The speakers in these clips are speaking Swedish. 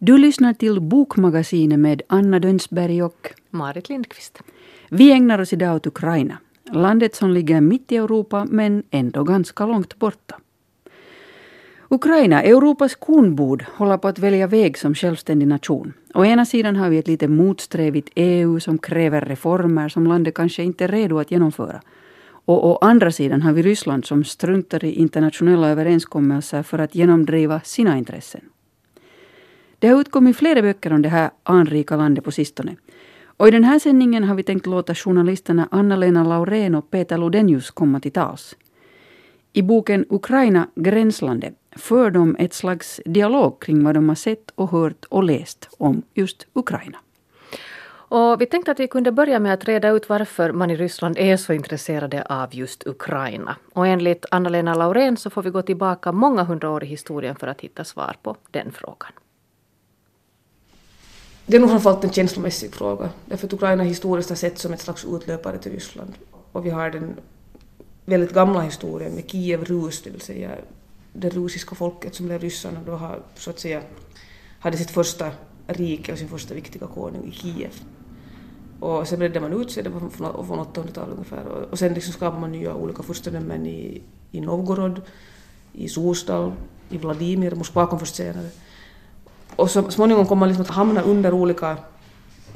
Du lyssnar till Bokmagasinet med Anna Dönsberg och Marit Lindqvist. Vi ägnar oss idag åt Ukraina. Landet som ligger mitt i Europa men ändå ganska långt borta. Ukraina, Europas kornbod, håller på att välja väg som självständig nation. Å ena sidan har vi ett lite motsträvigt EU som kräver reformer som landet kanske inte är redo att genomföra. Och å andra sidan har vi Ryssland som struntar i internationella överenskommelser för att genomdriva sina intressen. Det har utkommit flera böcker om det här anrika landet på sistone. Och i den här sändningen har vi tänkt låta journalisterna Anna-Lena Laurén och Peter Lodenius komma till tals. I boken Ukraina, gränslandet för de ett slags dialog kring vad de har sett och hört och läst om just Ukraina. Och vi tänkte att vi kunde börja med att reda ut varför man i Ryssland är så intresserade av just Ukraina. Och enligt Anna-Lena Laurén så får vi gå tillbaka många hundra år i historien för att hitta svar på den frågan. Det är nog framförallt en känslomässig fråga. Därför att Ukraina historiskt har sett som ett slags utlöpare till Ryssland. Och vi har den väldigt gamla historien med Kiev Rus, det vill säga det rusiska folket som blev ryssarna då har, så att säga, hade sitt första rike och sin första viktiga konung i Kiev. Och sen bredde man ut sig, det var från 800-talet ungefär. Och sen liksom skapade man nya olika furstendömen i, i Novgorod, i Sostal, i Vladimir, Moskva kom först senare. Och så småningom kommer man liksom att hamna under olika,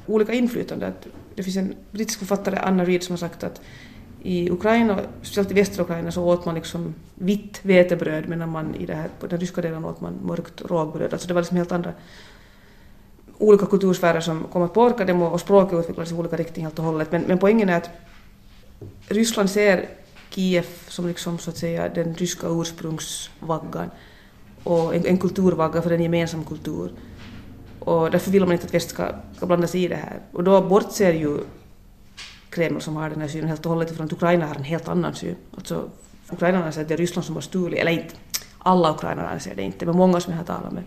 olika inflytande. Det finns en brittisk författare, Anna Reid, som har sagt att i Ukraina, speciellt i västra Ukraina, så åt man liksom vitt vetebröd medan man i det här, på den ryska delen åt man mörkt rågbröd. Alltså det var liksom helt andra olika kultursfärer som kom att påverka dem och språket utvecklades i olika riktningar helt och hållet. Men, men poängen är att Ryssland ser Kiev som liksom så att säga den ryska ursprungsvaggan och en, en kulturvagga för en gemensam kultur. Och därför vill man inte att väst ska, ska blanda sig i det här. Och då bortser ju Kreml som har den här synen helt och hållet ifrån att Ukraina har en helt annan syn. Alltså, ukrainarna anser att det är Ryssland som har stulit, eller inte alla ukrainare anser det inte, men många som jag har talat med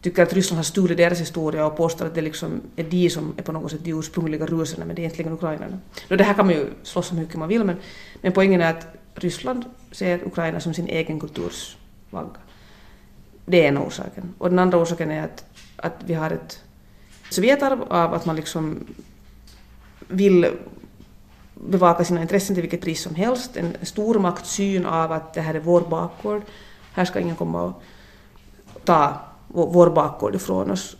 tycker att Ryssland har stulit deras historia och påstår att det liksom är de som är på något sätt de ursprungliga rusarna, men det är egentligen ukrainarna. Och det här kan man ju slåss om hur mycket man vill, men, men poängen är att Ryssland ser Ukraina som sin egen kulturs vagga. Det är en orsaken. Och den andra orsaken är att, att vi har ett sovjetarv av att man liksom vill bevaka sina intressen till vilket pris som helst. En stormaktssyn av att det här är vår bakgård. Här ska ingen komma och ta vår bakgård ifrån oss.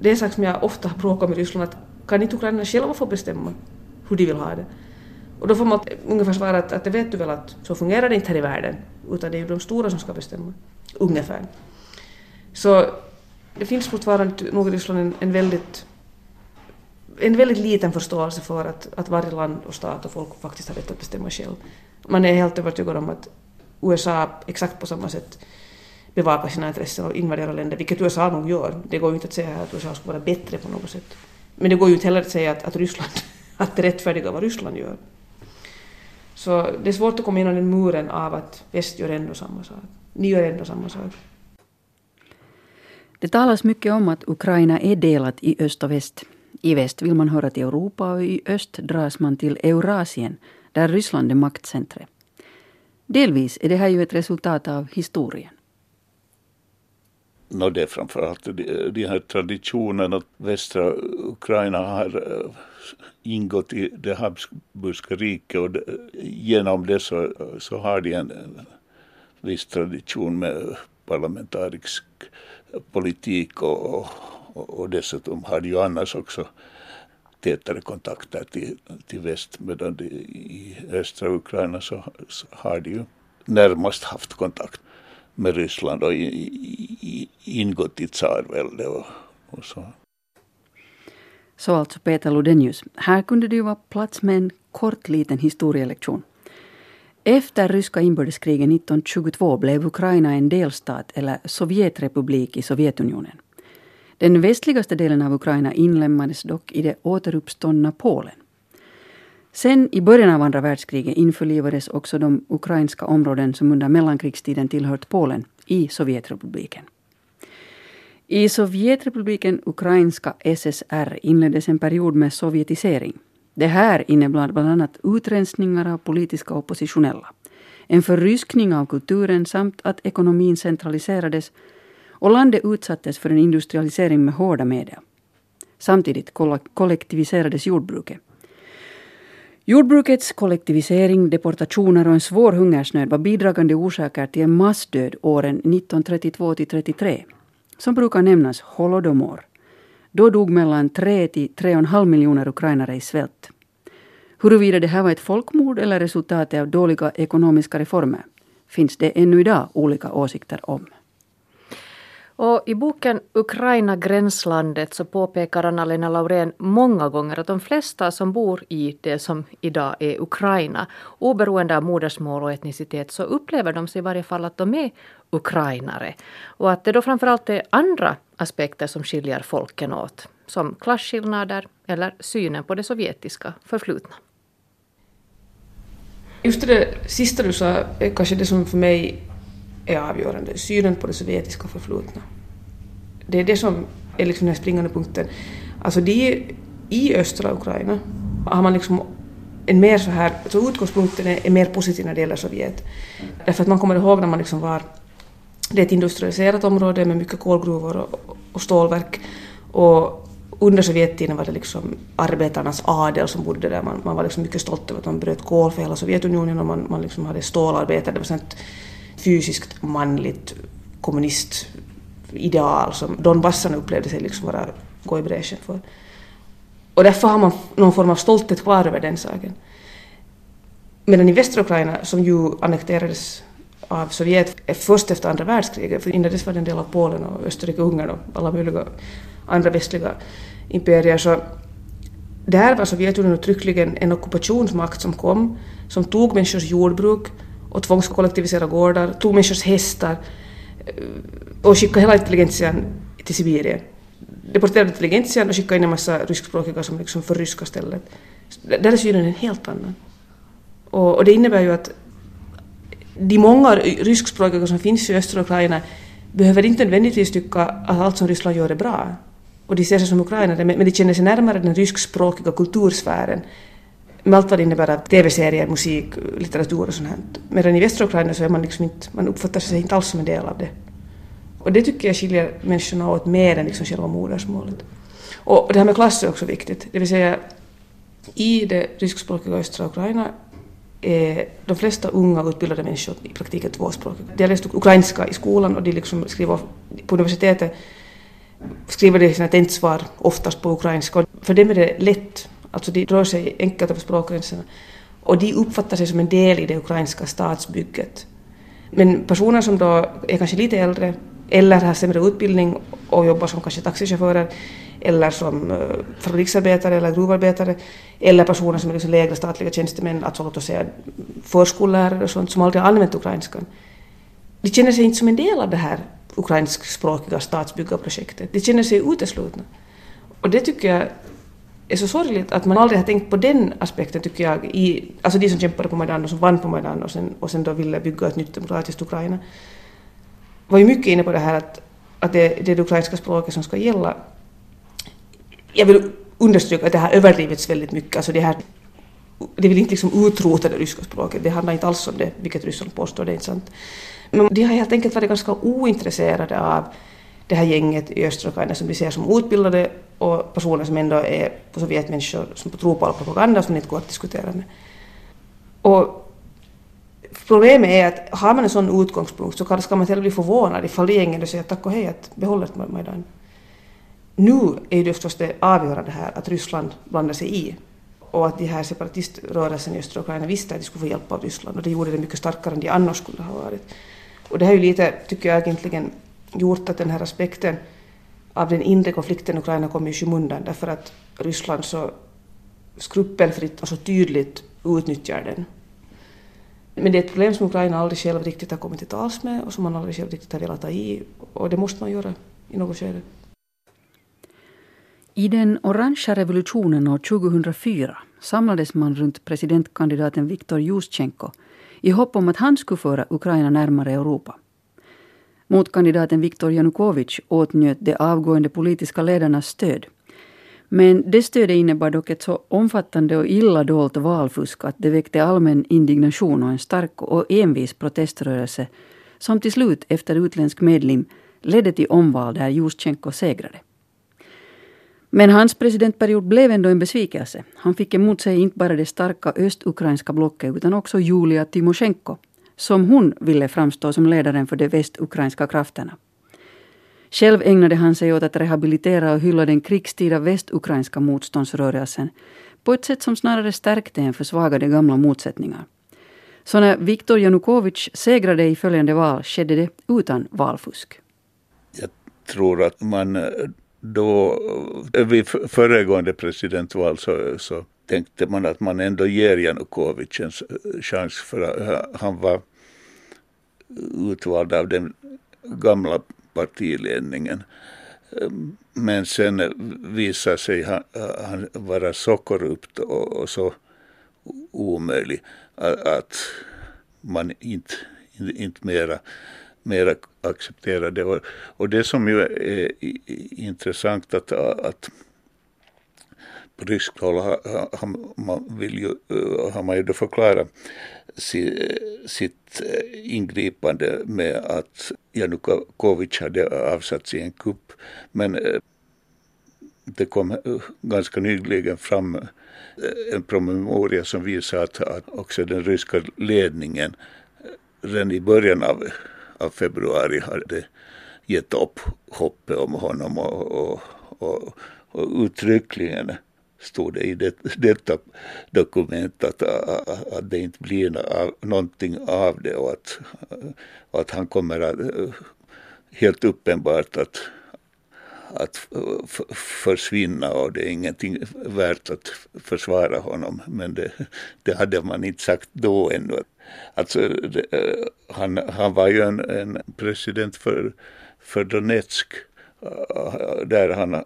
Det är en sak som jag ofta har bråkat med Ryssland att kan inte ukrainarna själva få bestämma hur de vill ha det? Och då får man ungefär svara att, att det vet du väl att så fungerar det inte här i världen, utan det är ju de stora som ska bestämma. Ungefär. Så det finns fortfarande nog i Ryssland en, en väldigt en väldigt liten förståelse för att, att varje land och stat och folk faktiskt har rätt att bestämma själv. Man är helt övertygad om att USA exakt på samma sätt bevakar sina intressen och invaderar länder, vilket USA nog gör. Det går ju inte att säga att USA skulle vara bättre på något sätt. Men det går ju inte heller att säga att, att Ryssland, att det rättfärdigar vad Ryssland gör. Så det är svårt att komma inom den muren av att väst gör ändå samma sak. Ni gör ändå samma sak. Det talas mycket om att Ukraina är delat i öst och väst. I väst vill man höra till Europa och i öst dras man till Eurasien, där Ryssland är maktcentret. Delvis är det här ju ett resultat av historien. No, det är framförallt de, de här traditionerna att västra Ukraina har eh, ingått i det Habsburgska riket och genom det så, så har de en, en viss tradition med parlamentarisk politik och, och och dessutom har de ju annars också tätare kontakter till, till väst medan de, i östra Ukraina så, så har de ju närmast haft kontakt med Ryssland och i, i, ingått i tsarvälde och, och så. Så alltså Peter Ludenius, Här kunde det ju vara plats med en kort liten historielektion. Efter ryska inbördeskriget 1922 blev Ukraina en delstat eller Sovjetrepublik i Sovjetunionen. Den västligaste delen av Ukraina inlemmades dock i det återuppståndna Polen. Sen i början av andra världskriget införlivades också de ukrainska områden som under mellankrigstiden tillhört Polen i Sovjetrepubliken. I Sovjetrepubliken Ukrainska SSR inleddes en period med sovjetisering. Det här innebar bland annat utrensningar av politiska oppositionella, en förryskning av kulturen samt att ekonomin centraliserades och landet utsattes för en industrialisering med hårda medel. Samtidigt kollektiviserades jordbruket. Jordbrukets kollektivisering, deportationer och en svår hungersnöd var bidragande orsaker till en massdöd åren 1932 till 33, som brukar nämnas holodomor. Då dog mellan 3 till 3,5 miljoner ukrainare i svält. Huruvida det här var ett folkmord eller resultatet av dåliga ekonomiska reformer finns det ännu idag olika åsikter om. Och I boken Ukraina gränslandet så påpekar Anna-Lena Laurén många gånger att de flesta som bor i det som idag är Ukraina, oberoende av modersmål och etnicitet, så upplever de sig i varje fall att de är ukrainare. Och att det då framförallt är andra aspekter som skiljer folken åt, som klasskillnader eller synen på det sovjetiska förflutna. Just det sista du sa är kanske det som för mig är avgörande, synen på det sovjetiska förflutna. Det är det som är liksom den springande punkten. Alltså de, i östra Ukraina har man liksom en mer så här, så utgångspunkten är, är mer positiv när det gäller Sovjet. Därför att man kommer ihåg när man liksom var, det är ett industrialiserat område med mycket kolgruvor och, och stålverk och under Sovjettiden var det liksom arbetarnas adel som bodde där. Man, man var liksom mycket stolt över att man bröt kol för hela Sovjetunionen och man, man liksom hade stålarbetare. Det var sånt fysiskt manligt kommunistideal som Donbassarna upplevde sig liksom vara, gå i bräschen för. Och därför har man någon form av stolthet kvar över den saken. Medan i västra Ukraina, som ju annekterades av Sovjet först efter andra världskriget, för innan dess var det en del av Polen och Österrike och Ungern och alla möjliga andra västliga imperier, så där var Sovjetunionen uttryckligen en ockupationsmakt som kom, som tog människors jordbruk och tvångskollektiviserade gårdar, tog människors hästar eh, och skickade hela intelligentian till Sibirien. Deporterade intelligentian och skickade in en massa ryskspråkiga som liksom förryska stället. Där är synen en helt annan. Och, och, det innebär ju att de många ryskspråkiga som finns i östra Ukraina behöver inte nödvändigtvis tycka att allt som Ryssland gör är bra. Och de ser sig som ukrainare, men de känner sig närmare den ryskspråkiga kultursfären med allt vad det innebär av tv-serier, musik, litteratur och sånt här. Medan i västra Ukraina så är man liksom inte, man uppfattar sig inte alls som en del av det. Och det tycker jag skiljer människorna åt mer än liksom själva modersmålet. Och det här med klass är också viktigt, det vill säga i det ryskspråkiga östra Ukraina är de flesta unga utbildade människor i praktiken tvåspråkiga. De har läst ukrainska i skolan och de liksom skriver på universitetet skriver de sina tentsvar oftast på ukrainska. För dem är det lätt Alltså de rör sig enkelt över språkgränserna. Och de uppfattar sig som en del i det ukrainska statsbygget. Men personer som då är kanske lite äldre eller har sämre utbildning och jobbar som kanske taxichaufförer eller som uh, fabriksarbetare eller gruvarbetare eller personer som är liksom lägre statliga tjänstemän, alltså låt oss säga förskollärare och sånt som aldrig har använt ukrainskan. De känner sig inte som en del av det här ukrainskspråkiga statsbyggarprojektet. De känner sig uteslutna. Och det tycker jag är så sorgligt att man aldrig har tänkt på den aspekten tycker jag, i, alltså de som kämpade på Majdan och som vann på Majdan och sen, och sen då ville bygga ett nytt demokratiskt Ukraina, var ju mycket inne på det här att, att det, det är det ukrainska språket som ska gälla. Jag vill understryka att det har överdrivits väldigt mycket, alltså det här det vill inte liksom utrota det ryska språket, det handlar inte alls om det, vilket Ryssland påstår, det är inte sant. Men de har helt enkelt varit ganska ointresserade av det här gänget i östra Ukraina som vi ser som utbildade och personer som ändå är på Sovjetmänniskor som tror på all propaganda som inte går att diskutera med. Och problemet är att har man en sån utgångspunkt så ska man själv bli förvånad ifall det gänget säger tack och hej att behåller Majdan. Nu är det förstås det avgörande här att Ryssland blandar sig i och att de här separatiströrelsen i östra Ukraina visste att de skulle få hjälp av Ryssland och det gjorde det mycket starkare än de annars skulle ha varit. Och det har ju lite, tycker jag egentligen, gjort att den här aspekten av den inre konflikten i Ukraina kommer i skymundan därför att Ryssland så skrupelfritt och så tydligt utnyttjar den. Men det är ett problem som Ukraina aldrig själv riktigt har kommit till tals med och som man aldrig själv riktigt har velat ta i och det måste man göra i något skede. I den orangea revolutionen år 2004 samlades man runt presidentkandidaten Viktor Jusjtjenko i hopp om att han skulle föra Ukraina närmare Europa. Motkandidaten Viktor Janukovic åtnjöt de avgående politiska ledarnas stöd. Men det stödet innebar dock ett så omfattande och illa dolt valfusk att det väckte allmän indignation och en stark och envis proteströrelse som till slut efter utländsk medling ledde till omval där Jusjtjenko segrade. Men hans presidentperiod blev ändå en besvikelse. Han fick emot sig inte bara det starka östukrainska blocket utan också Julia Tymosjenko som hon ville framstå som ledaren för de västukrainska krafterna. Själv ägnade han sig åt att rehabilitera och hylla den krigstida västukrainska motståndsrörelsen på ett sätt som snarare stärkte än försvagade gamla motsättningar. Så när Viktor Janukovych segrade i följande val skedde det utan valfusk. Jag tror att man då, eh, vid föregående presidentval så, så tänkte man att man ändå ger Janukovic en eh, chans för att eh, han var utvald av den gamla partiledningen. Ehm, men sen visade sig han, han vara så korrupt och, och så omöjlig att, att man inte, inte mera, mera accepterade. Och, och det som ju är intressant att, att på ryskt håll har, har, man vill ju, eh, har man ju då förklarat eh, sitt eh, ingripande med att Janukovic hade avsatts i en kupp. Men det kom ganska nyligen fram en promemoria som visar att, att också den ryska ledningen redan i början av, av februari hade gett upp hoppet om honom och, och, och, och uttryckligen stod det i det, detta dokument att, att det inte blir någonting av det och att, att han kommer att eh, helt uppenbart att, att försvinna och det är ingenting värt att försvara honom. Men det, det hade man inte sagt då ännu. Alltså, det, eh, han, han var ju en, en president för, för Donetsk eh, där han eh,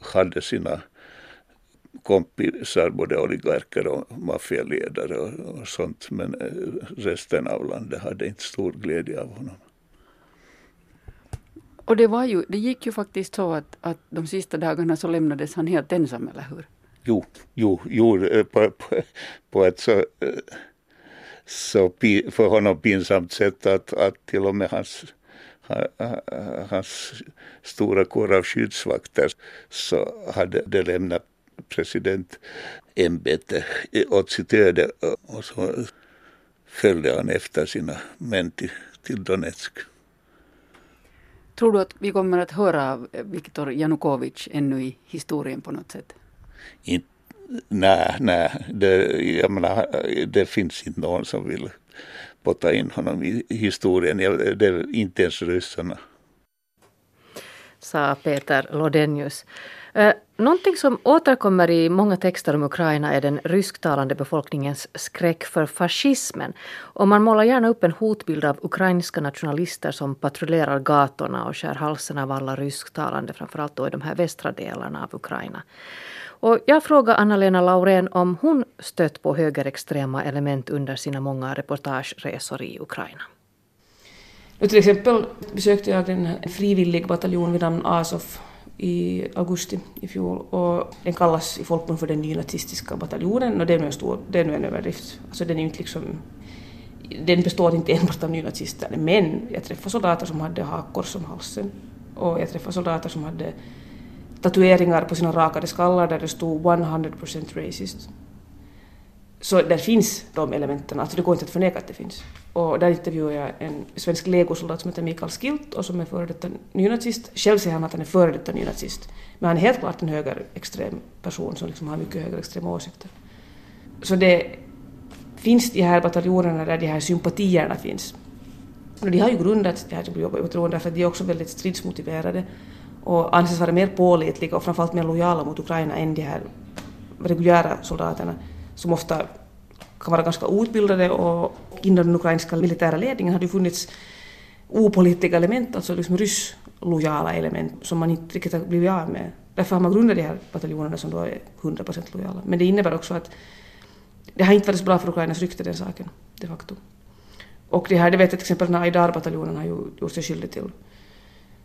hade sina kompisar, både oligarker och maffialedare och, och sånt. Men resten av landet hade inte stor glädje av honom. Och det, var ju, det gick ju faktiskt så att, att de sista dagarna så lämnades han helt ensam, eller hur? Jo, jo, jo eh, på, på, på ett så, eh, så för honom pinsamt sätt att, att till och med hans hans stora kår av skyddsvakter så hade det lämnat presidentämbetet eh, åt sitt öde och så följde han efter sina män till, till Donetsk. Tror du att vi kommer att höra av Viktor Janukovic ännu i historien på något sätt? In, nej, nej. Det, jag menar, det finns inte någon som vill potta in honom i historien. Det är inte ens ryssarna. Sa Peter Lodenius. Eh, någonting som återkommer i många texter om Ukraina är den rysktalande befolkningens skräck för fascismen. Och man målar gärna upp en hotbild av ukrainska nationalister som patrullerar gatorna och skär halsen av alla rysktalande, framförallt då i de här västra delarna av Ukraina. Och jag frågar Anna-Lena Laurén om hon stött på högerextrema element under sina många reportageresor i Ukraina. till exempel besökte jag en frivillig bataljon vid namn Azov i augusti i fjol och den kallas i folkmun för den nynazistiska bataljonen och det är nu en, stor, det är nu en överdrift. Alltså den är inte liksom den består inte enbart av nynazister men jag träffade soldater som hade hakkors om halsen och jag träffade soldater som hade tatueringar på sina rakade skallar där det stod 100% racist. Så där finns de elementen, alltså det går inte att förneka att det finns. Och där intervjuade jag en svensk legosoldat som heter Mikael Skilt och som är före detta nynazist. Själv säger han att han är före detta nynazist. Men han är helt klart en högerextrem person som liksom har mycket högerextrema åsikter. Så det finns de här bataljonerna där de här sympatierna finns. Och de har ju grundat det här bataljonen för att de är också väldigt stridsmotiverade och anses vara mer pålitliga och framförallt mer lojala mot Ukraina än de här reguljära soldaterna som ofta kan vara ganska outbildade och inom den ukrainska militära ledningen har det funnits opolitiska element, alltså liksom rysslojala element som man inte riktigt har blivit av med. Därför har man grundat de här bataljonerna som då är 100% lojala. Men det innebär också att det har inte varit så bra för Ukrainas rykte den saken, de facto. Och det här, det vet jag till exempel när Aidar-bataljonen har ju gjort sig skyldig till.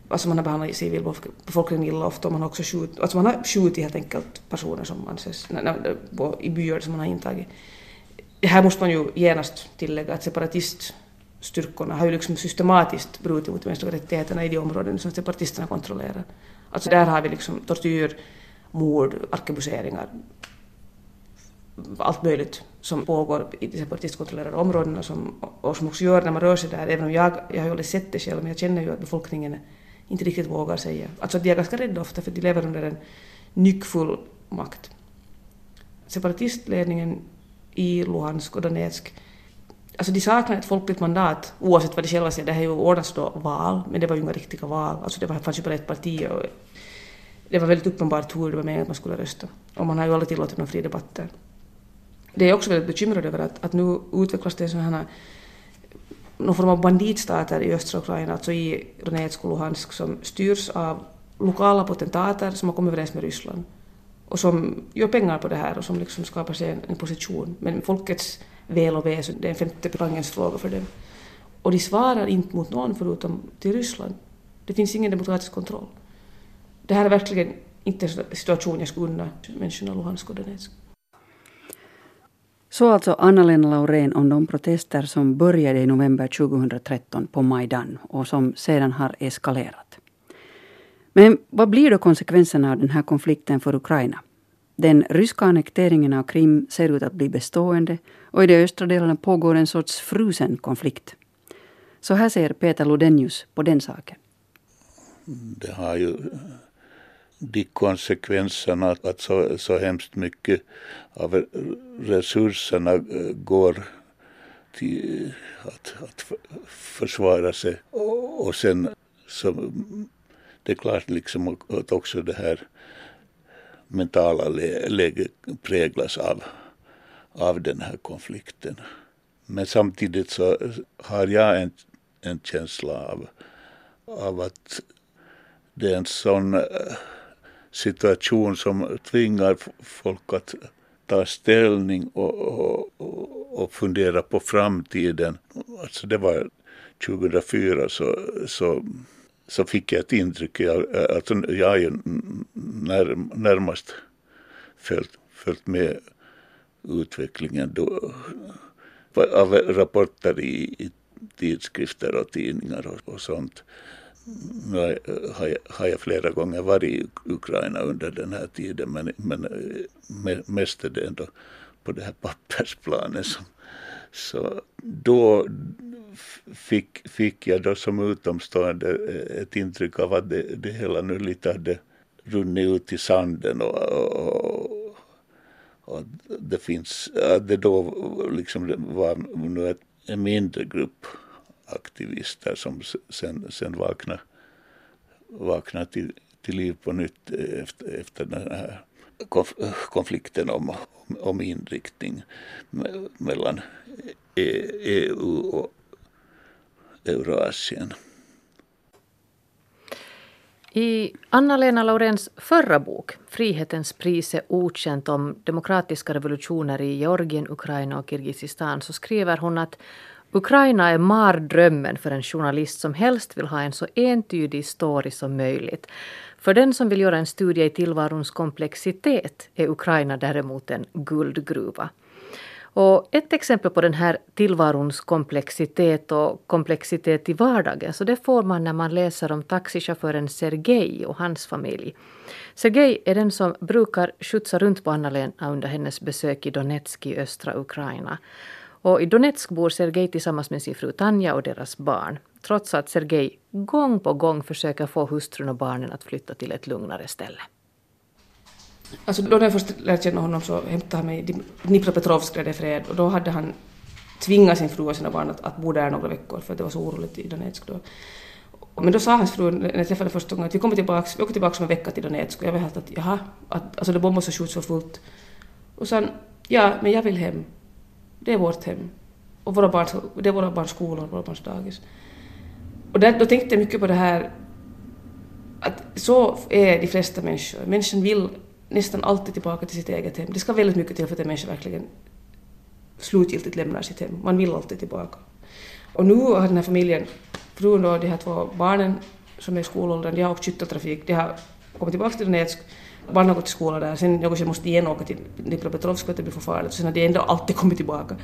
Alltså man har behandlat civilbefolkningen illa ofta och man har också skjutit, alltså man har skjutit helt enkelt personer som anses, i byar som man har intagit det här måste man ju genast tillägga att separatiststyrkorna har ju liksom systematiskt brutit mot mänskliga rättigheterna i de områden som separatisterna kontrollerar. Alltså där har vi liksom tortyr, mord, arkebuseringar, allt möjligt som pågår i de separatistkontrollerade områdena som, och som också gör när man rör sig där, även om jag, jag har ju aldrig sett det själv, men jag känner ju att befolkningen inte riktigt vågar säga. Alltså de är ganska rädda ofta för de lever under en nyckfull makt. Separatistledningen i Luhansk och Donetsk Alltså de saknar ett folkligt mandat oavsett vad de själva säger. Det har ju ordnats då val, men det var ju inga riktiga val. Alltså det fanns ju bara ett parti och det var väldigt uppenbart hur det var meningen att man skulle rösta. Och man har ju aldrig tillåtit några fri debatter. Det är också väldigt bekymrad över att, att nu utvecklas det sådana här någon form av banditstater i östra Ukraina, alltså i Donetsk och Luhansk, som styrs av lokala potentater som har kommit överens med Ryssland och som gör pengar på det här och som liksom skapar sig en, en position. Men folkets väl och ve, det är en femte rangens fråga för dem. Och de svarar inte mot någon förutom till Ryssland. Det finns ingen demokratisk kontroll. Det här är verkligen inte en situation jag skulle unna människorna i Luhansk och Donetsk. Så alltså Anna-Lena Laurén om de protester som började i november 2013 på Majdan och som sedan har eskalerat. Men vad blir då konsekvenserna av den här konflikten för Ukraina? Den ryska annekteringen av Krim ser ut att bli bestående och i de östra delarna pågår en sorts frusen konflikt. Så här ser Peter Lodenius på den saken. Det har ju de konsekvenserna att så, så hemskt mycket av resurserna eh, går till att, att försvara sig. Och sen så det är klart liksom att också det här mentala läget präglas av, av den här konflikten. Men samtidigt så har jag en, en känsla av, av att det är en sån eh, situation som tvingar folk att ta ställning och, och, och fundera på framtiden. Alltså det var 2004 så, så så fick jag ett intryck, jag, alltså jag har ju när, närmast följt, följt med utvecklingen då, av rapporter i, i tidskrifter och tidningar och, och sånt. Nu har jag, har jag flera gånger varit i Ukraina under den här tiden men, men mest är det ändå på det här pappersplanet. Som, så då, fick, fick jag då som utomstående eh, ett intryck av att det, det hela nu lite hade runnit ut i sanden och, och, och det finns, att det då liksom var nu ett, en mindre grupp aktivister som sen, sen vaknade, vaknade till, till liv på nytt efter, efter den här konflikten om, om inriktning mellan EU och Eurasien. I Anna-Lena Lauréns förra bok, Frihetens pris är okänt om demokratiska revolutioner i Georgien, Ukraina och Kirgizistan, så skriver hon att Ukraina är mardrömmen för en journalist som helst vill ha en så entydig story som möjligt. För den som vill göra en studie i tillvarons komplexitet är Ukraina däremot en guldgruva. Och ett exempel på den här tillvarons komplexitet och komplexitet i vardagen så det får man när man läser om taxichauffören Sergej och hans familj. Sergej är den som brukar skjutsa runt på Anna-Lena under hennes besök i Donetsk i östra Ukraina. Och I Donetsk bor Sergej tillsammans med sin fru Tanja och deras barn trots att Sergej gång på gång försöker få hustrun och barnen att flytta till ett lugnare ställe. Alltså då när jag först lärde känna honom så hämtade han mig i Dnipropetrovsk där det är fred och då hade han tvingat sin fru och sina barn att, att bo där några veckor för att det var så oroligt i Donetsk då. Men då sa hans fru när jag träffade första gången att vi kommer tillbaka, vi åker tillbaka om en vecka till Donetsk och jag var helt att jaha, att, alltså det bombas och skjuts för fullt. Och sen ja, men jag vill hem. Det är vårt hem. Och våra barns, det är våra barns skolor, våra barns dagis. Och där, då tänkte jag mycket på det här att så är de flesta människor. Människan vill nästan alltid tillbaka till sitt eget hem. Det ska väldigt mycket till för att en människa verkligen slutgiltigt lämnar sitt hem. Man vill alltid tillbaka. Och nu har den här familjen, frun och de här två barnen som är i skolåldern, de har åkt skytteltrafik, de har kommit tillbaka till Donetsk, barnen har gått i skola där, sen något måste igen åka till Dnipropetrovsk för att det blir för farligt, sen har de ändå alltid kommit tillbaka.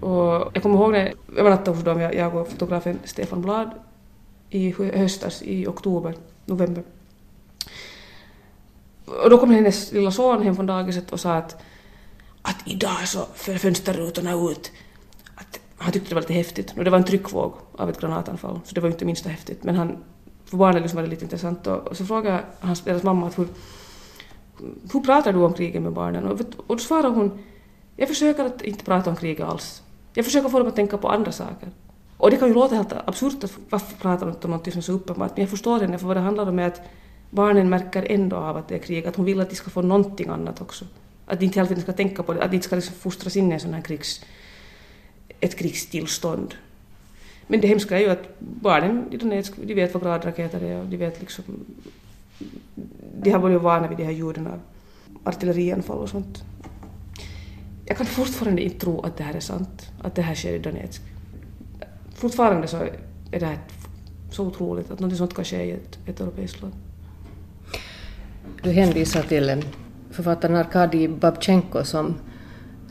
Och jag kommer ihåg när jag övernattade hos dem, jag, jag och fotografen Stefan Blad i höstas, i oktober, november. Och då kom hennes lilla son hem från dagiset och sa att, att idag så föll fönsterrutorna ut. Att han tyckte det var lite häftigt. Och det var en tryckvåg av ett granatanfall, så det var inte minsta häftigt. Men han, för barnen liksom var det lite intressant. Och, och så frågade hans, deras mamma att hur, hur pratar du om kriget med barnen? Och, och då svarade hon, jag försöker att inte prata om kriget alls. Jag försöker få dem att tänka på andra saker. Och det kan ju låta helt absurt att varför pratar de inte om något som är så uppenbart, men jag förstår henne, för vad det handlar om är att barnen märker ändå av att det är krig, att hon vill att de ska få någonting annat också. Att de inte hela tiden ska tänka på det, att de inte ska liksom fostras in i en sån här krigs, ett krigstillstånd. Men det hemska är ju att barnen i Donetsk, de vet vad gradraketer är och de vet liksom... De har varit vana vid de här ljuden av artillerianfall och sånt. Jag kan fortfarande inte tro att det här är sant, att det här sker i Donetsk. Fortfarande så är det här så otroligt att något sånt kan ske i ett, ett europeiskt land. Du hänvisar till författaren Arkadij Babchenko som,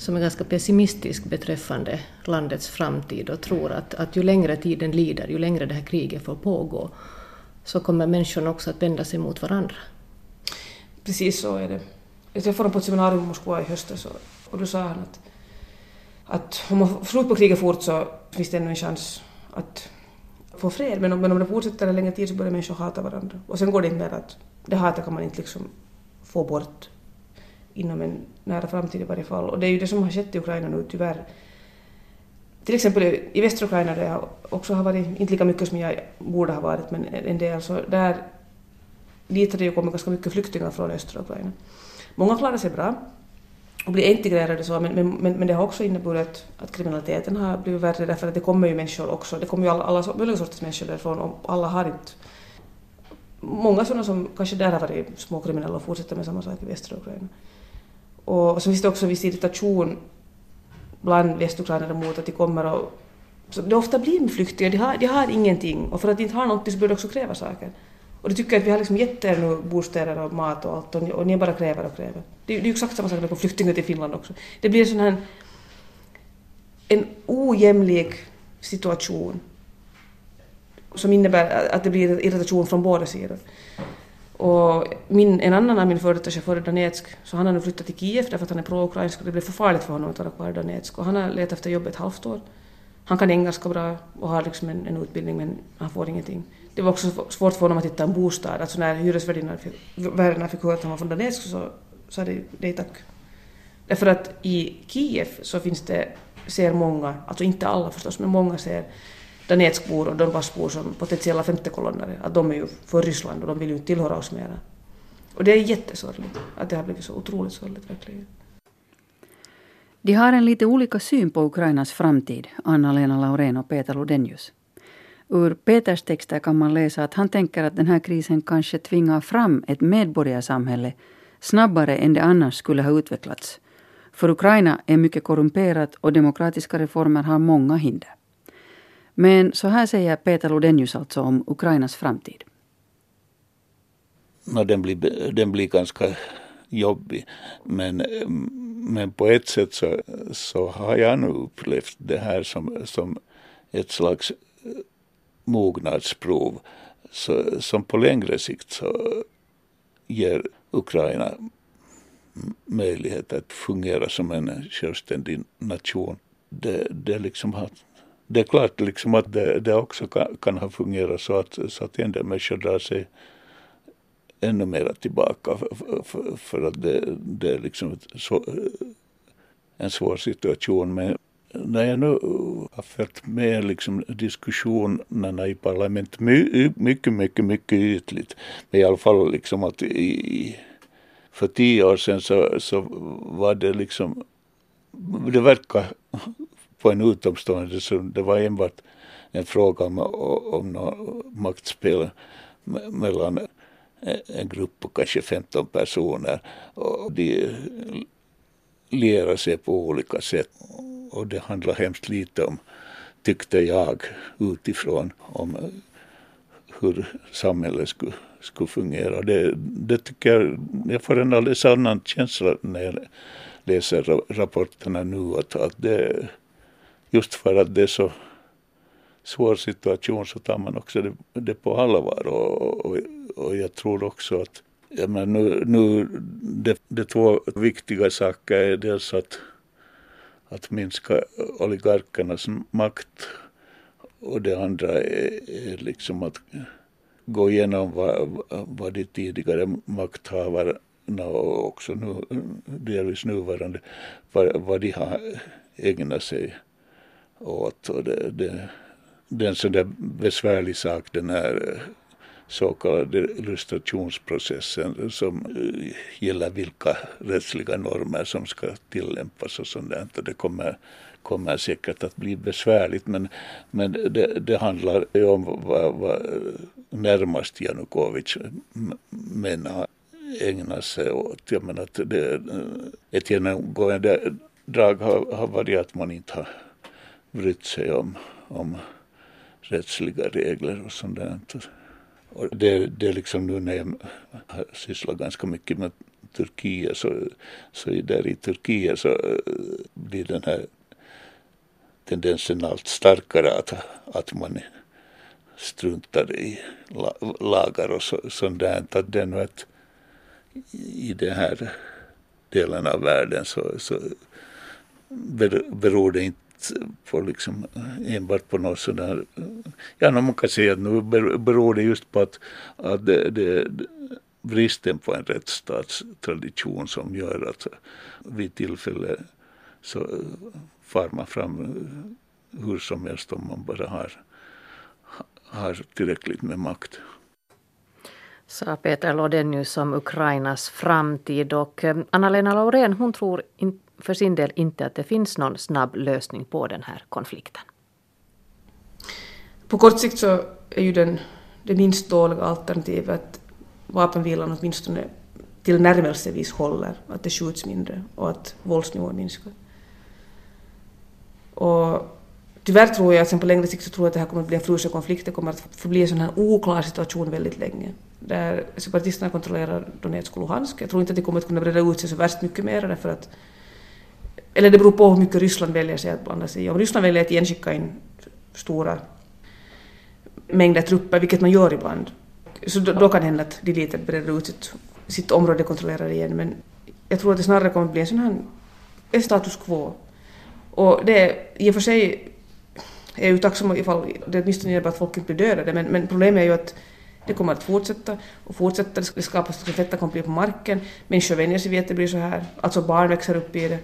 som är ganska pessimistisk beträffande landets framtid och tror att, att ju längre tiden lider, ju längre det här kriget får pågå, så kommer människorna också att vända sig mot varandra. Precis så är det. Jag träffade honom på ett seminarium i Moskva i höstas och, då sa han att, att om man får slut på kriget fort så finns det ännu en chans att få fred. Men om, men om det fortsätter en längre tid så börjar människor hata varandra. Och sen går det inte mer att det hatet kan man inte liksom få bort inom en nära framtid i varje fall. Och det är ju det som har skett i Ukraina nu tyvärr. Till exempel i västra Ukraina där jag också har varit, inte lika mycket som jag borde ha varit, men en del, så där dit har det ju kommit ganska mycket flyktingar från östra Ukraina. Många klarar sig bra och blir integrerade så, men, men, men det har också inneburit att kriminaliteten har blivit värre därför att det kommer ju människor också, det kommer ju alla, alla möjliga sorters människor därifrån och alla har inte många sådana som kanske där har varit småkriminella och fortsätter med samma sak i västra Ukraina. Och så finns det också en viss irritation bland västukrainare mot att de kommer och... Så det ofta blir med flyktingar, de har, de har ingenting och för att de inte har någonting så bör de också kräva saker. Och de tycker att vi har liksom gett er nu bostäder och mat och allt och ni, och ni bara kräver och kräver. Det, det är ju exakt samma sak med flyktingar till Finland också. Det blir en sån här en ojämlik situation som innebär att det blir irritation från båda sidor. Och min, en annan av mina före detta chaufförer i Donetsk, så han har nu flyttat till Kiev därför att han är pro-ukrainsk och det blev för farligt för honom att vara kvar i Donetsk. Och han har letat efter jobb ett halvt år. Han kan engelska bra och har liksom en, en utbildning men han får ingenting. Det var också svårt för honom att hitta en bostad. Alltså när hyresvärdarna fick höra att han var från Donetsk så sa de nej tack. Därför att i Kiev så finns det, ser många, alltså inte alla förstås, men många ser Donetskbor och Donbassbor som potentiella femtekolonnare, att de är ju för Ryssland och de vill ju inte tillhöra oss mera. Och det är jättesorgligt att det har blivit så otroligt sorgligt verkligen. De har en lite olika syn på Ukrainas framtid, Anna-Lena Laurén och Peter Lodenius. Ur Peters texter kan man läsa att han tänker att den här krisen kanske tvingar fram ett medborgarsamhälle snabbare än det annars skulle ha utvecklats. För Ukraina är mycket korrumperat och demokratiska reformer har många hinder. Men så här säger Peter Lodenius alltså om Ukrainas framtid. No, den, blir, den blir ganska jobbig. Men, men på ett sätt så, så har jag nu upplevt det här som, som ett slags eh, mognadsprov så, som på längre sikt så ger Ukraina möjlighet att fungera som en självständig nation. Det, det liksom har det är klart liksom att det, det också kan, kan, ha fungerat så att, så att en del människor drar sig ännu mer tillbaka för, för, för att det, det är liksom så, en svår situation. Men när jag nu har följt med liksom diskussionerna i parlamentet mycket, mycket, mycket ytligt, men i alla fall liksom att i, för tio år sedan så, så var det liksom, det verkar på en utomstående så det var enbart en fråga om, om något maktspel mellan en grupp på kanske 15 personer och de lierar sig på olika sätt och det handlar hemskt lite om, tyckte jag utifrån, om hur samhället skulle, skulle fungera. Det, det tycker jag, jag får en alldeles annan känsla när jag läser rapporterna nu att, att det just för att det är så svår situation så tar man också det, det på allvar och, och, och jag tror också att jag menar, nu, nu det, det två viktiga saker är dels att, att minska oligarkernas makt och det andra är, är liksom att gå igenom vad, vad de tidigare makthavarna och också nu, delvis nuvarande, vad, vad de har ägnat sig åt. Och det, det, det är en sån där besvärlig sak den här eh, så kallade illustrationsprocessen som eh, gäller vilka rättsliga normer som ska tillämpas och sånt där. Det kommer, kommer säkert att bli besvärligt men, men det, det handlar om vad, vad eh, närmast Janukovic menar ägna sig åt. Jag menar att det, ett genomgående drag har, har varit att man inte har brytt sig om, om rättsliga regler och sånt där. Och det, det är liksom nu när jag har sysslat ganska mycket med Turkiet så, så där i Turkiet så eh, blir den här tendensen allt starkare att, att man struntar i lagar och så, sånt där. Att det är att i den här delen av världen så, så beror det inte på liksom eh, enbart på något sådär, eh, ja man kan säga att nu beror det just på att, att det, det, bristen på en rättsstatstradition som gör att vid tillfälle så eh, far man fram hur som helst om man bara har, har tillräckligt med makt sa Peter Lodenius om Ukrainas framtid. Och Anna-Lena Laurén hon tror in, för sin del inte att det finns någon snabb lösning på den här konflikten. På kort sikt så är ju den, det minst dåliga alternativet att vapenvilan åtminstone tillnärmelsevis håller, att det skjuts mindre och att våldsnivån minskar. Och tyvärr tror jag att sen på längre sikt så tror jag att det här kommer att bli en frusen konflikt. Det kommer att förbli en sån här oklar situation väldigt länge. Där separatisterna kontrollerar Donetsk och Luhansk. Jag tror inte att det kommer att kunna breda ut sig så värst mycket mer därför att eller det beror på hur mycket Ryssland väljer sig att blanda sig i. Om Ryssland väljer att igenskicka in stora mängder trupper, vilket man gör ibland, så då, då kan det hända att de lite breder ut sitt, sitt område kontrollerar igen. Men jag tror att det snarare kommer att bli en sån här en status quo. Och det är i och för sig är jag ju tacksam ifall det åtminstone innebär att folk inte blir dödade, men, men problemet är ju att det kommer att fortsätta och fortsätta. Det skapas konflikter på marken. Människor vänjer sig vid att det blir så här. Alltså barn växer upp i det.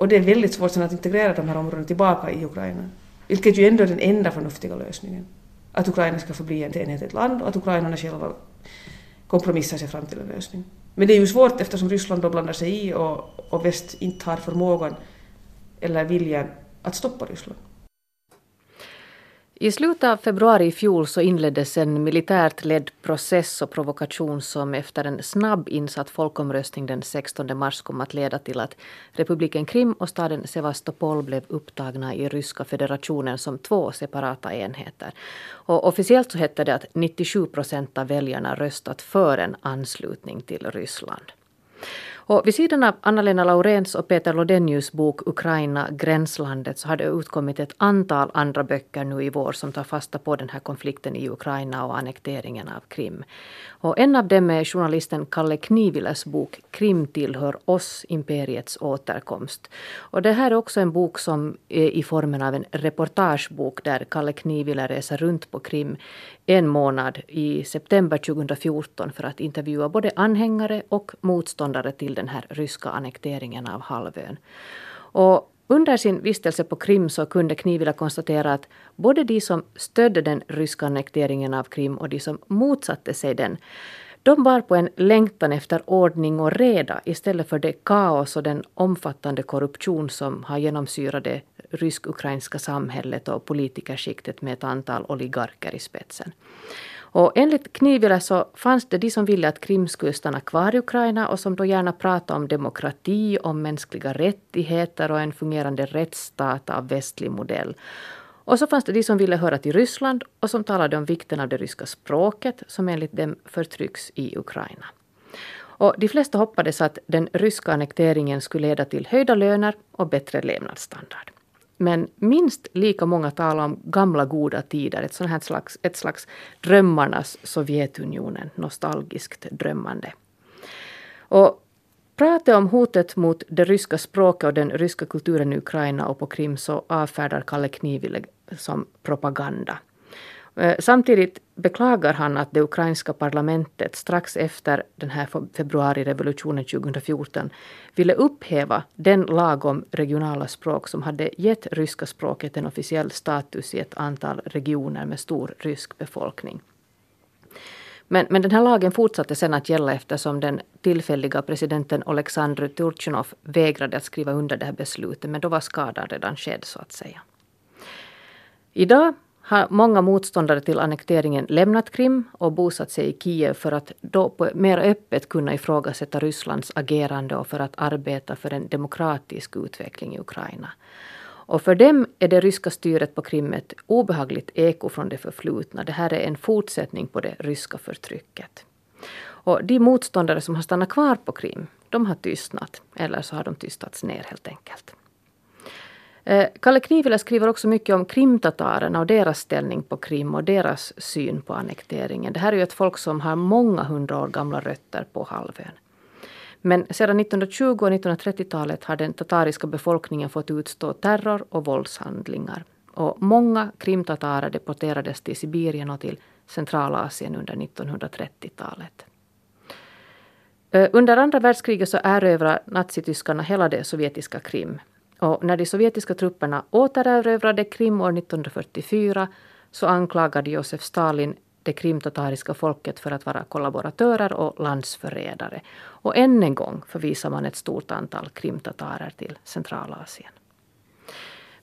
Och det är väldigt svårt sen att integrera de här områdena tillbaka i Ukraina. Vilket ju ändå är den enda förnuftiga lösningen. Att Ukraina ska förbli ett enhetligt land och att ukrainarna själva kompromissar sig fram till en lösning. Men det är ju svårt eftersom Ryssland då blandar sig i och, och väst inte har förmågan eller viljan att stoppa Ryssland. I slutet av februari i fjol så inleddes en militärt ledd process och provokation som efter en snabb insatt folkomröstning den 16 mars kom att leda till att republiken Krim och staden Sevastopol blev upptagna i Ryska federationen som två separata enheter. Och officiellt så hette det att 97 procent av väljarna röstat för en anslutning till Ryssland. Och vid sidan av Anna-Lena Laurens och Peter Lodenius bok Ukraina, gränslandet så har det utkommit ett antal andra böcker nu i vår som tar fasta på den här konflikten i Ukraina och annekteringen av Krim. Och en av dem är journalisten Kalle Knivilas bok Krim tillhör oss, imperiets återkomst. Och det här är också en bok som är i formen av en reportagebok där Kalle Knivila reser runt på Krim en månad i september 2014 för att intervjua både anhängare och motståndare till den här ryska annekteringen av halvön. Och under sin vistelse på Krim så kunde Knivila konstatera att både de som stödde den ryska annekteringen av Krim och de som motsatte sig den de bar på en längtan efter ordning och reda istället för det kaos och den omfattande korruption som har genomsyrat det rysk-ukrainska samhället och politikerskiktet med ett antal oligarker i spetsen. Och enligt Knivila så fanns det de som ville att Krim skulle stanna kvar i Ukraina och som då gärna pratade om demokrati, om mänskliga rättigheter och en fungerande rättsstat av västlig modell. Och så fanns det de som ville höra till Ryssland och som talade om vikten av det ryska språket som enligt dem förtrycks i Ukraina. Och de flesta hoppades att den ryska annekteringen skulle leda till höjda löner och bättre levnadsstandard men minst lika många talar om gamla goda tider, ett, sånt här slags, ett slags drömmarnas Sovjetunionen, nostalgiskt drömmande. Och pratet om hotet mot det ryska språket och den ryska kulturen i Ukraina och på Krim så avfärdar Kalle Knivile som propaganda. Eh, samtidigt beklagar han att det ukrainska parlamentet strax efter den här februarirevolutionen 2014 ville upphäva den lag om regionala språk som hade gett ryska språket en officiell status i ett antal regioner med stor rysk befolkning. Men, men den här lagen fortsatte sen att gälla eftersom den tillfälliga presidenten Oleksandr Turchinov vägrade att skriva under det här beslutet, men då var skadan redan skedd så att säga. Idag har många motståndare till annekteringen lämnat Krim och bosatt sig i Kiev för att då på mer öppet kunna ifrågasätta Rysslands agerande och för att arbeta för en demokratisk utveckling i Ukraina. Och för dem är det ryska styret på Krim ett obehagligt eko från det förflutna. Det här är en fortsättning på det ryska förtrycket. Och de motståndare som har stannat kvar på Krim, de har tystnat. Eller så har de tystats ner helt enkelt. Eh, Kalle Knivilä skriver också mycket om krimtatarerna och deras ställning på Krim och deras syn på annekteringen. Det här är ju ett folk som har många hundra år gamla rötter på halvön. Men sedan 1920 och 1930-talet har den tatariska befolkningen fått utstå terror och våldshandlingar. Och många krimtatarer deporterades till Sibirien och till Centralasien under 1930-talet. Eh, under andra världskriget så erövrade nazityskarna hela det sovjetiska Krim. Och när de sovjetiska trupperna återerövrade Krim år 1944 så anklagade Josef Stalin det krimtatariska folket för att vara kollaboratörer och landsförrädare. Och än en gång förvisar man ett stort antal krimtatarer till Centralasien.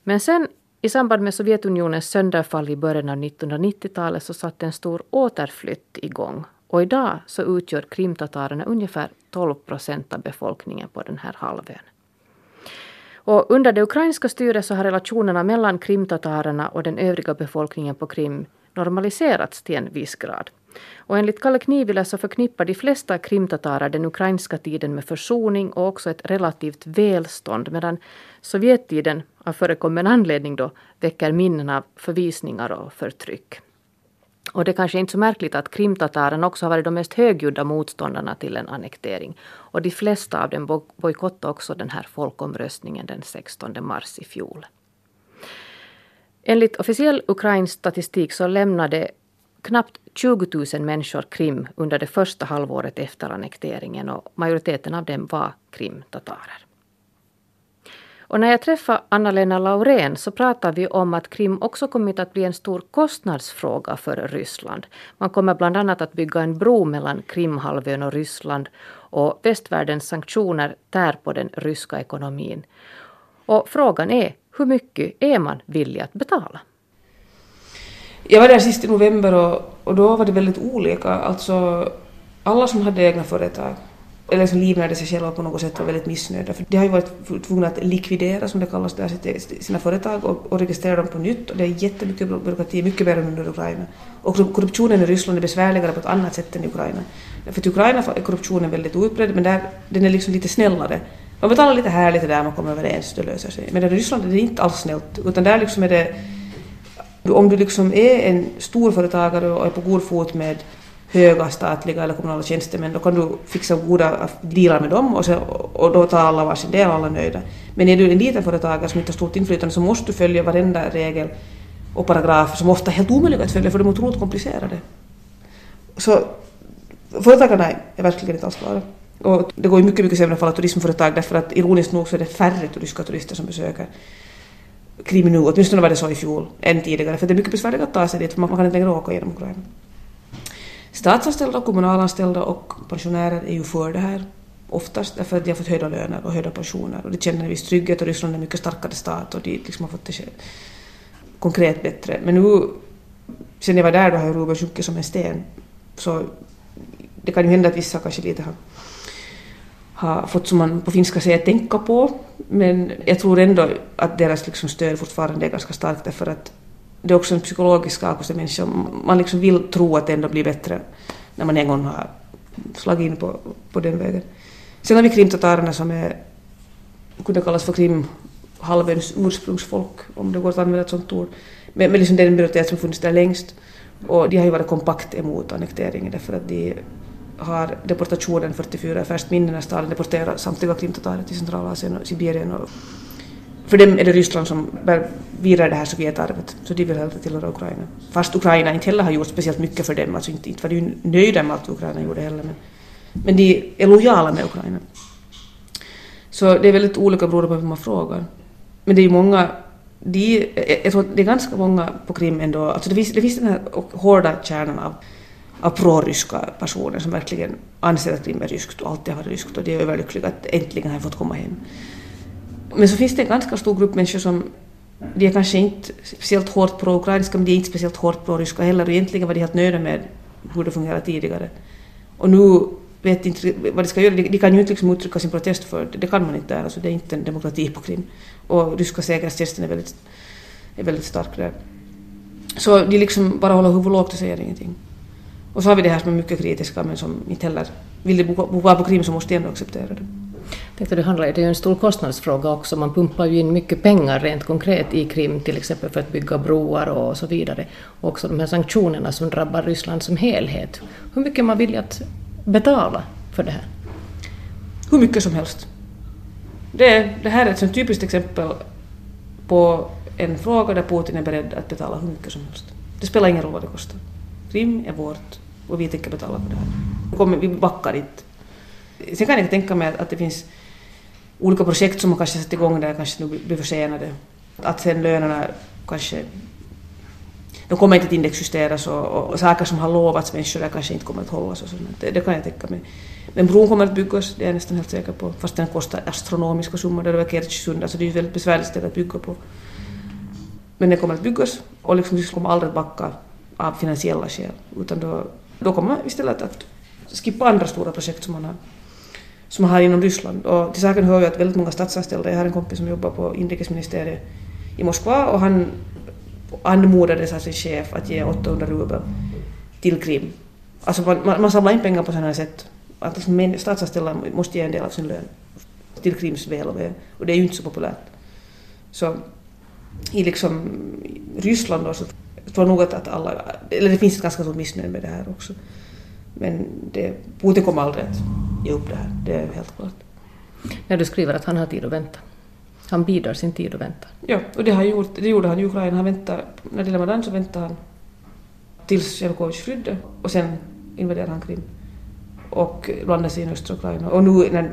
Men sen i samband med Sovjetunionens sönderfall i början av 1990-talet så satte en stor återflytt igång. Och idag så utgör krimtatarerna ungefär 12 procent av befolkningen på den här halvön. Och under det ukrainska styret så har relationerna mellan krimtatarerna och den övriga befolkningen på Krim normaliserats till en viss grad. Och enligt Kalle Knivila så förknippar de flesta krimtatarer den ukrainska tiden med försoning och också ett relativt välstånd medan Sovjettiden av förekommen anledning då väcker minnen av förvisningar och förtryck. Och det är kanske inte så märkligt att krimtatarerna också har varit de mest högljudda motståndarna till en annektering. Och de flesta av dem bojkottade också den här folkomröstningen den 16 mars i fjol. Enligt officiell ukrainsk statistik så lämnade knappt 20 000 människor Krim under det första halvåret efter annekteringen och majoriteten av dem var krimtatarer. Och när jag träffade Anna-Lena Laurén så pratade vi om att Krim också kommit att bli en stor kostnadsfråga för Ryssland. Man kommer bland annat att bygga en bro mellan Krimhalvön och Ryssland och västvärldens sanktioner tär på den ryska ekonomin. Och frågan är hur mycket är man villig att betala? Jag var där sist i november och, och då var det väldigt olika. Alltså alla som hade egna företag eller som livnärde sig själva på något sätt var väldigt missnöjda. För de har ju varit tvungna att likvidera, som det kallas, där, sina företag och, och registrera dem på nytt. Och det är jättemycket byråkrati, mycket mer än under Ukraina. Och korruptionen i Ryssland är besvärligare på ett annat sätt än i Ukraina. För i Ukraina är korruptionen väldigt utbredd, men där, den är liksom lite snällare. Man betalar lite här, lite där, man kommer överens, det löser sig. Men i Ryssland är det inte alls snällt, utan där liksom är det... Om du liksom är en storföretagare och är på god fot med höga statliga eller kommunala tjänstemän, då kan du fixa goda dealar med dem och, så, och då tar alla varsin del och alla är nöjda. Men är du en liten företagare som inte har stort inflytande så måste du följa varenda regel och paragraf som ofta är helt omöjliga att följa för de är otroligt komplicerade. Så företagarna är verkligen inte alls klara. Och det går ju mycket, mycket sämre för alla turismföretag därför att ironiskt nog så är det färre ryska turister som besöker Krim nu, åtminstone var det så i fjol, än tidigare, för det är mycket besvärligare att ta sig dit, för man kan inte längre åka genom Ukraina. Statsanställda, kommunalanställda och pensionärer är ju för det här, oftast därför att de har fått höjda löner och höjda pensioner och de känner en viss trygghet och Ryssland är en mycket starkare stat och de liksom har fått det konkret bättre. Men nu, sen jag var där, då har rubeln sjunkit som en sten, så det kan ju hända att vissa kanske lite har har fått, som man på finska säger, tänka på. Men jag tror ändå att deras liksom stöd fortfarande är ganska starkt därför att det är också en psykologisk sak hos en människa. Man liksom vill tro att det ändå blir bättre när man en gång har slagit in på, på den vägen. Sen har vi krimtatarerna som är, kunde kallas för Krimhalvöns ursprungsfolk, om det går att använda ett sånt ord. Men, men liksom den minoritet som funnits där längst. Och de har ju varit kompakt emot annekteringen därför att de har deportationen 44 i färskt minne när Stalin deporterade samtliga krimtatarer till Centralasien och Sibirien. Och för dem är det Ryssland som bär vidare det här Sovjetarvet, så de vill hellre tillhöra Ukraina. Fast Ukraina inte heller har gjort speciellt mycket för dem, alltså inte, inte var de ju nöjda med allt Ukraina gjorde heller, men, men de är lojala med Ukraina. Så det är väldigt olika beroende på vem man frågar. Men det är ju många, de, jag tror det är ganska många på Krim ändå, alltså det finns, det finns den här hårda kärnan av, av proryska personer som verkligen anser att Krim är ryskt och alltid har varit ryskt och de är överlyckliga att äntligen har fått komma hem. Men så finns det en ganska stor grupp människor som de är kanske inte speciellt hårt pro-ukrainska men de är inte speciellt hårt pro-ryska heller och egentligen var de helt nöjda med hur det fungerade tidigare. Och nu vet inte vad de ska göra. De, de kan ju inte liksom uttrycka sin protest för det. Det kan man inte där. Alltså det är inte en demokrati på Krim. Och ryska säkerhetstjänsten är väldigt, är väldigt stark där. Så de liksom bara håller huvudet lågt och säger ingenting. Och så har vi det här som är mycket kritiska men som inte heller vill de bo, bo på Krim så måste de ändå acceptera det. Tänkte det, handlar, det är ju en stor kostnadsfråga också. Man pumpar ju in mycket pengar rent konkret i Krim till exempel för att bygga broar och så vidare. Och också de här sanktionerna som drabbar Ryssland som helhet. Hur mycket man vill att betala för det här? Hur mycket som helst. Det, det här är ett sånt typiskt exempel på en fråga där Putin är beredd att betala hur mycket som helst. Det spelar ingen roll vad det kostar. Krim är vårt och vi tänker betala för det här. Vi backar inte. Sen kan jag tänka mig att det finns olika projekt som man kanske satt igång där kanske nu blir försenade. Att sen lönerna kanske de kommer inte att indexjusteras och, och saker som har lovats människor där kanske inte kommer att hållas. Och sånt. Det, det kan jag tänka mig. Men bron kommer att byggas, det är jag nästan helt säker på. Fast den kostar astronomiska summor där över Kertjsund, alltså det är ju ett väldigt besvärligt ställe att bygga på. Men den kommer att byggas och liksom vi kommer aldrig att backa av finansiella skäl. Utan då, då kommer man istället att skippa andra stora projekt som man har, som man har inom Ryssland. Och till saken hör ju att väldigt många statsanställda, jag har en kompis som jobbar på inrikesministeriet i Moskva och han anmodades av sin chef att ge 800 rubel till Krim. Alltså man, man, man samlar in pengar på sådana här sätt. Att alltså, liksom statsanställda måste ge en del av sin lön till Krims väl och ve. Och det är ju inte så populärt. Så i liksom Ryssland då så tror jag nog att, att alla, eller det finns ett ganska stort missnöje med det här också. Men det, Putin kom aldrig att ge upp det här, det är helt klart. När du skriver att han har tid att vänta. Han bidrar sin tid och väntar. Ja, och det, har gjort, det gjorde han i Ukraina. Han väntade, när det Ramadan så väntade han tills Janukovyč flydde och sen invaderade han Krim och blandade sig i östra Ukraina. Och nu när,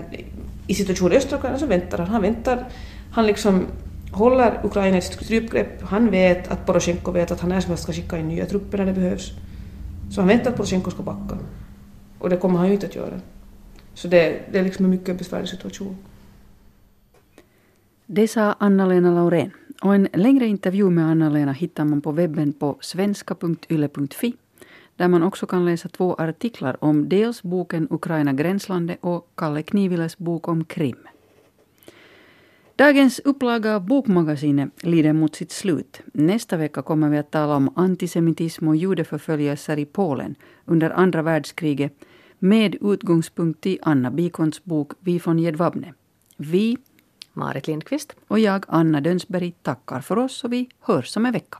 i situationen i östra Ukraina så väntar han. Han väntar, han liksom håller Ukraina i sitt strypgrepp. Han vet att Poroshenko vet att han när som helst ska skicka in nya trupper när det behövs. Så han väntar att Poroshenko ska backa. Och det kommer han ju inte att göra. Så det, det är liksom en mycket besvärlig situation. Det sa Anna-Lena Laurén. Och en längre intervju med Anna-Lena hittar man på webben på svenska.yle.fi där man också kan läsa två artiklar om dels boken Ukraina gränslandet och Kalle Kniviles bok om Krim. Dagens upplaga av Bokmagasinet lider mot sitt slut. Nästa vecka kommer vi att tala om antisemitism och judeförföljelser i Polen under andra världskriget med utgångspunkt i Anna Bikons bok Vi från Jedwabne. Vi Marit Lindqvist. Och jag, Anna Dönsberg, tackar för oss och vi hörs om en vecka.